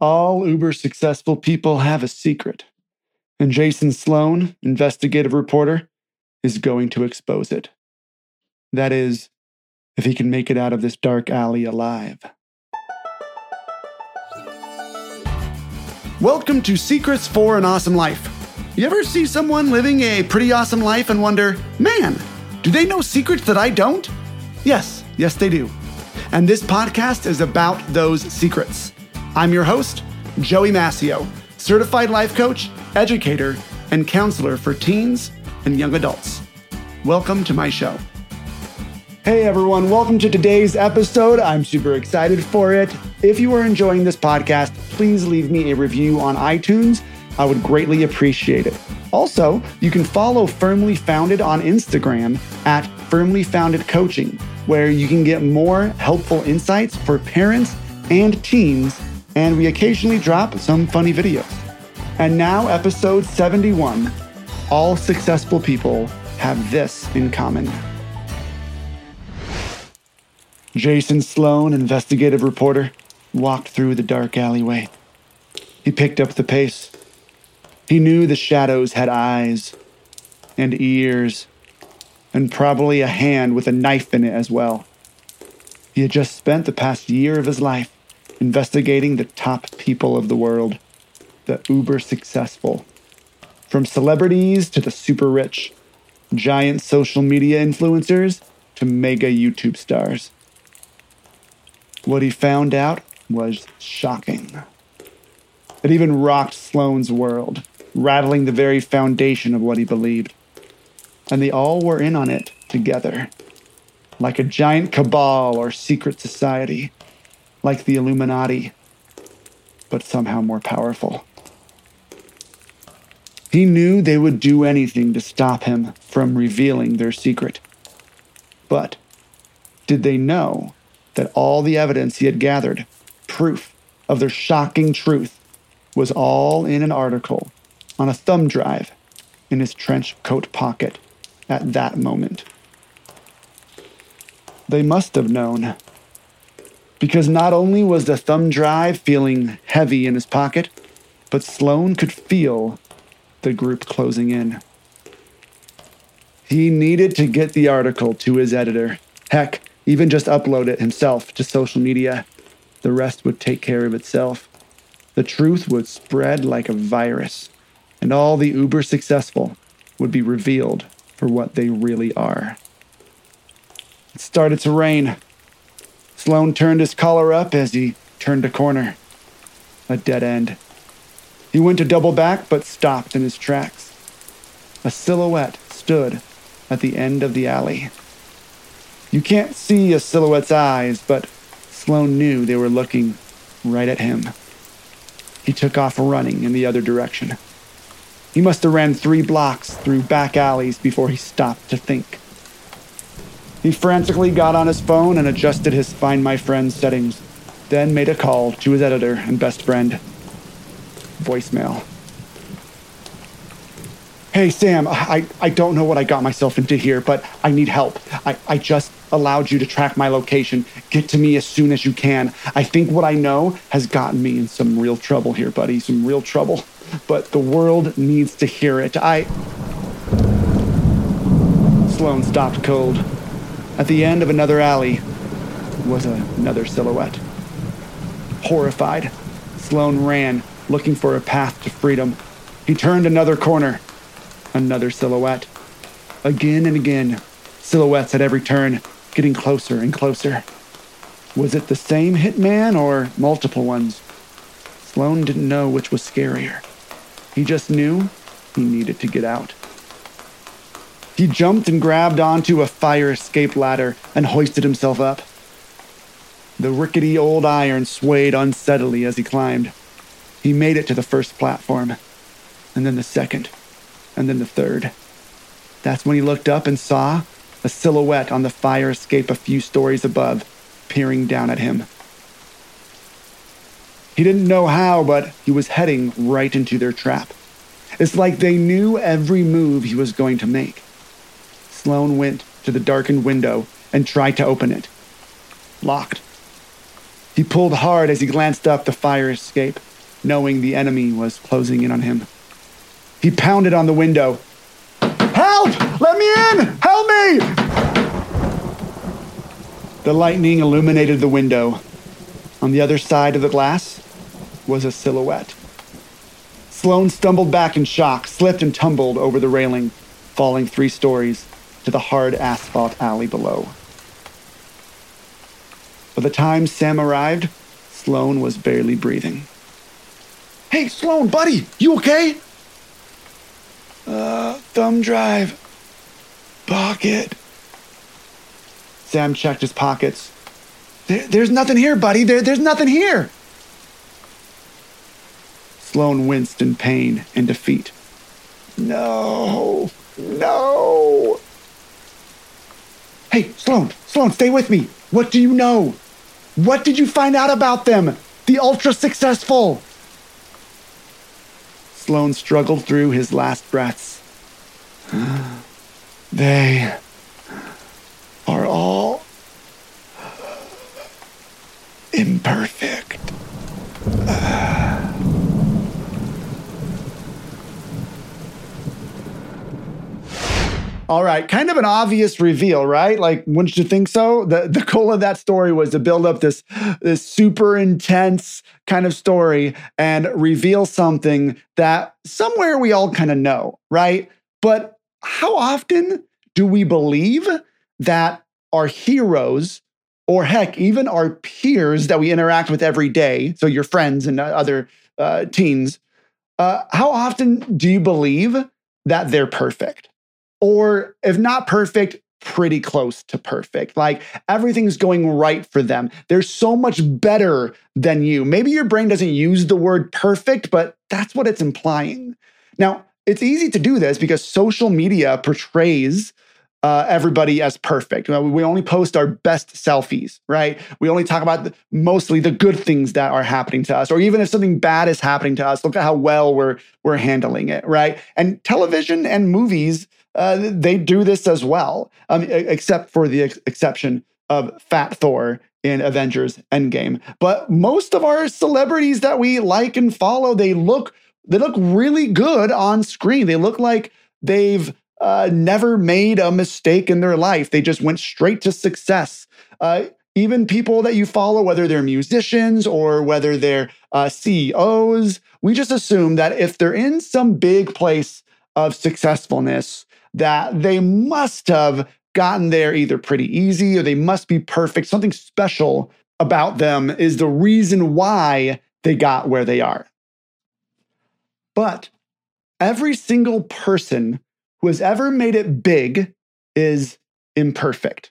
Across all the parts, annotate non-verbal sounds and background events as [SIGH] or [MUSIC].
All uber successful people have a secret, and Jason Sloan, investigative reporter, is going to expose it. That is, if he can make it out of this dark alley alive. Welcome to Secrets for an Awesome Life. You ever see someone living a pretty awesome life and wonder, man, do they know secrets that I don't? Yes, yes, they do. And this podcast is about those secrets. I'm your host, Joey Mascio, certified life coach, educator, and counselor for teens and young adults. Welcome to my show. Hey everyone, welcome to today's episode. I'm super excited for it. If you are enjoying this podcast, please leave me a review on iTunes. I would greatly appreciate it. Also, you can follow Firmly Founded on Instagram at Firmly Founded Coaching, where you can get more helpful insights for parents and teens and we occasionally drop some funny videos. And now, episode 71 All successful people have this in common. Jason Sloan, investigative reporter, walked through the dark alleyway. He picked up the pace. He knew the shadows had eyes and ears and probably a hand with a knife in it as well. He had just spent the past year of his life investigating the top people of the world, the uber successful. From celebrities to the super rich, giant social media influencers to mega YouTube stars. What he found out was shocking. It even rocked Sloan's world, rattling the very foundation of what he believed. And they all were in on it together, like a giant cabal or secret society like the Illuminati, but somehow more powerful. He knew they would do anything to stop him from revealing their secret. But did they know that all the evidence he had gathered, proof of their shocking truth, was all in an article on a thumb drive in his trench coat pocket at that moment? They must have known because not only was the thumb drive feeling heavy in his pocket, but Sloan could feel the group closing in. He needed to get the article to his editor. Heck, even just upload it himself to social media. The rest would take care of itself. The truth would spread like a virus, and all the uber successful would be revealed for what they really are. It started to rain. Sloan turned his collar up as he turned a corner. A dead end. He went to double back, but stopped in his tracks. A silhouette stood at the end of the alley. You can't see a silhouette's eyes, but Sloan knew they were looking right at him. He took off running in the other direction. He must have ran three blocks through back alleys before he stopped to think. He frantically got on his phone and adjusted his Find My Friends settings, then made a call to his editor and best friend. Voicemail. Hey, Sam, I, I don't know what I got myself into here, but I need help. I, I just allowed you to track my location. Get to me as soon as you can. I think what I know has gotten me in some real trouble here, buddy. Some real trouble. But the world needs to hear it. I. Sloan stopped cold. At the end of another alley was another silhouette. Horrified, Sloan ran, looking for a path to freedom. He turned another corner. Another silhouette. Again and again, silhouettes at every turn, getting closer and closer. Was it the same hitman or multiple ones? Sloan didn't know which was scarier. He just knew he needed to get out. He jumped and grabbed onto a fire escape ladder and hoisted himself up. The rickety old iron swayed unsteadily as he climbed. He made it to the first platform, and then the second, and then the third. That's when he looked up and saw a silhouette on the fire escape a few stories above, peering down at him. He didn't know how, but he was heading right into their trap. It's like they knew every move he was going to make. Sloan went to the darkened window and tried to open it. Locked. He pulled hard as he glanced up the fire escape, knowing the enemy was closing in on him. He pounded on the window. Help! Let me in! Help me! The lightning illuminated the window. On the other side of the glass was a silhouette. Sloan stumbled back in shock, slipped and tumbled over the railing, falling three stories to the hard asphalt alley below. By the time Sam arrived, Sloan was barely breathing. Hey, Sloan, buddy, you okay? Uh, thumb drive. Pocket. Sam checked his pockets. There, there's nothing here, buddy. There, there's nothing here. Sloan winced in pain and defeat. No, no. Hey, Sloan, Sloan, stay with me. What do you know? What did you find out about them? The ultra successful. Sloan struggled through his last breaths. [SIGHS] They are all imperfect. [SIGHS] All right, kind of an obvious reveal, right? Like, wouldn't you think so? The the goal of that story was to build up this this super intense kind of story and reveal something that somewhere we all kind of know, right? But how often do we believe that our heroes or heck, even our peers that we interact with every day, so your friends and other uh, teens, uh, how often do you believe that they're perfect? Or if not perfect, pretty close to perfect. Like everything's going right for them. They're so much better than you. Maybe your brain doesn't use the word perfect, but that's what it's implying. Now, it's easy to do this because social media portrays uh, everybody as perfect. we only post our best selfies, right? We only talk about the, mostly the good things that are happening to us, or even if something bad is happening to us, look at how well we're we're handling it, right? And television and movies uh, they do this as well, um, except for the ex- exception of Fat Thor in Avengers Endgame. But most of our celebrities that we like and follow, they look they look really good on screen. They look like they've uh, never made a mistake in their life. They just went straight to success. Uh, even people that you follow, whether they're musicians or whether they're uh, CEOs, we just assume that if they're in some big place of successfulness, that they must have gotten there either pretty easy or they must be perfect. Something special about them is the reason why they got where they are. But every single person who has ever made it big is imperfect.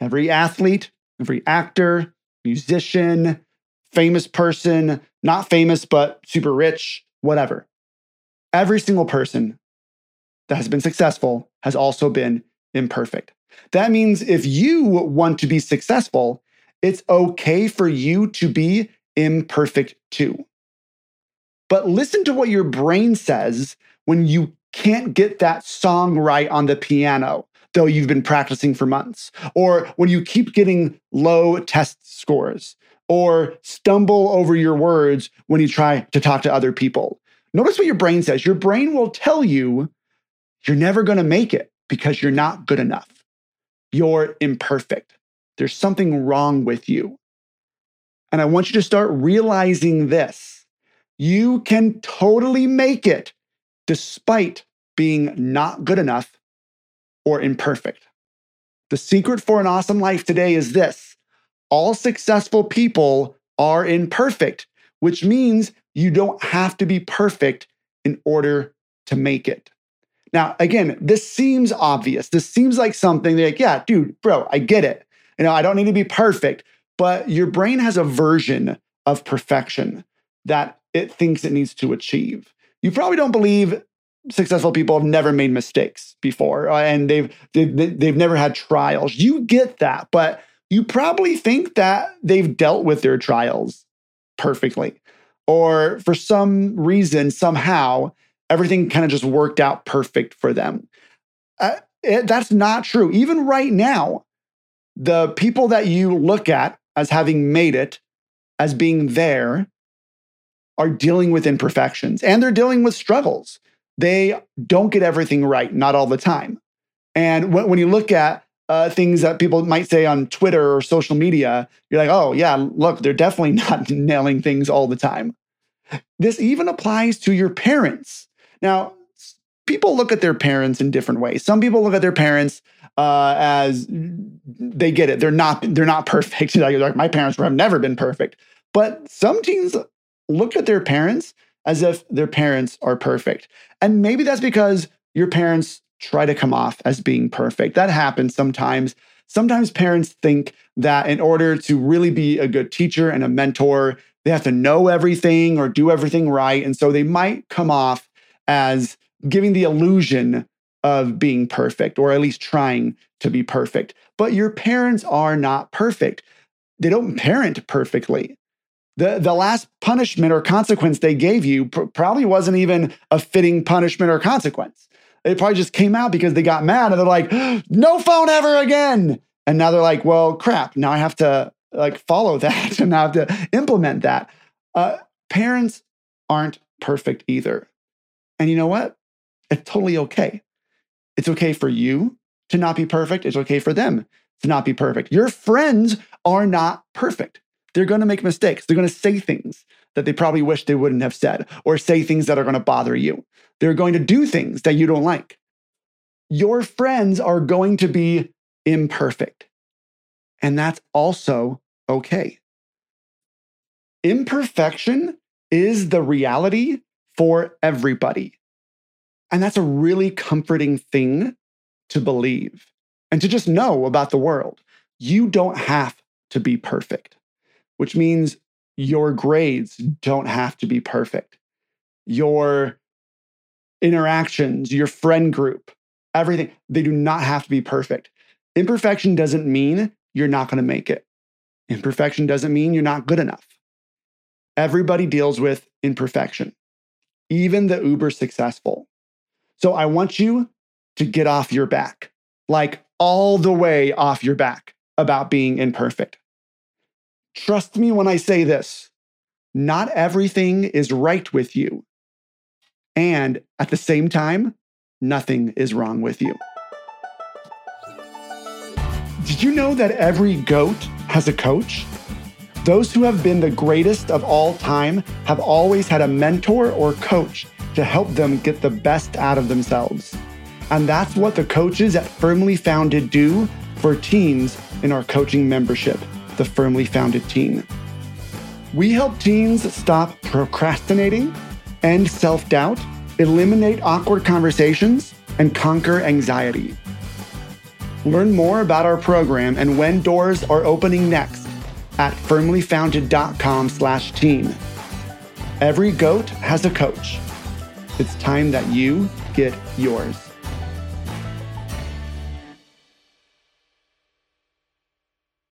Every athlete, every actor, musician, famous person, not famous, but super rich, whatever. Every single person that has been successful has also been imperfect. That means if you want to be successful, it's okay for you to be imperfect too. But listen to what your brain says when you can't get that song right on the piano, though you've been practicing for months, or when you keep getting low test scores, or stumble over your words when you try to talk to other people. Notice what your brain says. Your brain will tell you you're never going to make it because you're not good enough. You're imperfect. There's something wrong with you. And I want you to start realizing this. You can totally make it despite being not good enough or imperfect. The secret for an awesome life today is this all successful people are imperfect, which means you don't have to be perfect in order to make it. Now, again, this seems obvious. This seems like something they're like, yeah, dude, bro, I get it. You know, I don't need to be perfect, but your brain has a version of perfection that it thinks it needs to achieve. You probably don't believe successful people have never made mistakes before uh, and they've, they've they've never had trials. You get that, but you probably think that they've dealt with their trials perfectly. Or for some reason, somehow, everything kind of just worked out perfect for them. Uh, it, that's not true. Even right now, the people that you look at as having made it as being there are dealing with imperfections and they're dealing with struggles. They don't get everything right, not all the time. And when, when you look at uh, things that people might say on Twitter or social media, you're like, oh, yeah, look, they're definitely [LAUGHS] not nailing things all the time. This even applies to your parents. Now, people look at their parents in different ways. Some people look at their parents uh, as they get it. They're not. They're not [LAUGHS] perfect. like my parents have never been perfect. But some teens look at their parents as if their parents are perfect, and maybe that's because your parents try to come off as being perfect. That happens sometimes. Sometimes parents think that in order to really be a good teacher and a mentor, they have to know everything or do everything right. And so they might come off as giving the illusion of being perfect, or at least trying to be perfect. But your parents are not perfect. They don't parent perfectly. The, the last punishment or consequence they gave you pr- probably wasn't even a fitting punishment or consequence. It probably just came out because they got mad and they're like, [GASPS] no phone ever again. And now they're like, well, crap. Now I have to like follow [LAUGHS] that and I have to implement that. Uh, parents aren't perfect either. And you know what? It's totally okay. It's okay for you to not be perfect. It's okay for them to not be perfect. Your friends are not perfect. They're going to make mistakes. They're going to say things that they probably wish they wouldn't have said, or say things that are going to bother you. They're going to do things that you don't like. Your friends are going to be imperfect. And that's also okay. Imperfection is the reality for everybody. And that's a really comforting thing to believe and to just know about the world. You don't have to be perfect, which means your grades don't have to be perfect. Your interactions, your friend group, everything, they do not have to be perfect. Imperfection doesn't mean you're not going to make it. Imperfection doesn't mean you're not good enough. Everybody deals with imperfection, even the uber successful. So I want you to get off your back, like all the way off your back about being imperfect. Trust me when I say this not everything is right with you. And at the same time, nothing is wrong with you. Did you know that every goat has a coach? Those who have been the greatest of all time have always had a mentor or coach to help them get the best out of themselves. And that's what the coaches at Firmly Founded do for teens in our coaching membership, the Firmly Founded Teen. We help teens stop procrastinating, end self doubt, eliminate awkward conversations, and conquer anxiety. Learn more about our program and when doors are opening next at firmlyfounded.com slash team. Every goat has a coach it's time that you get yours.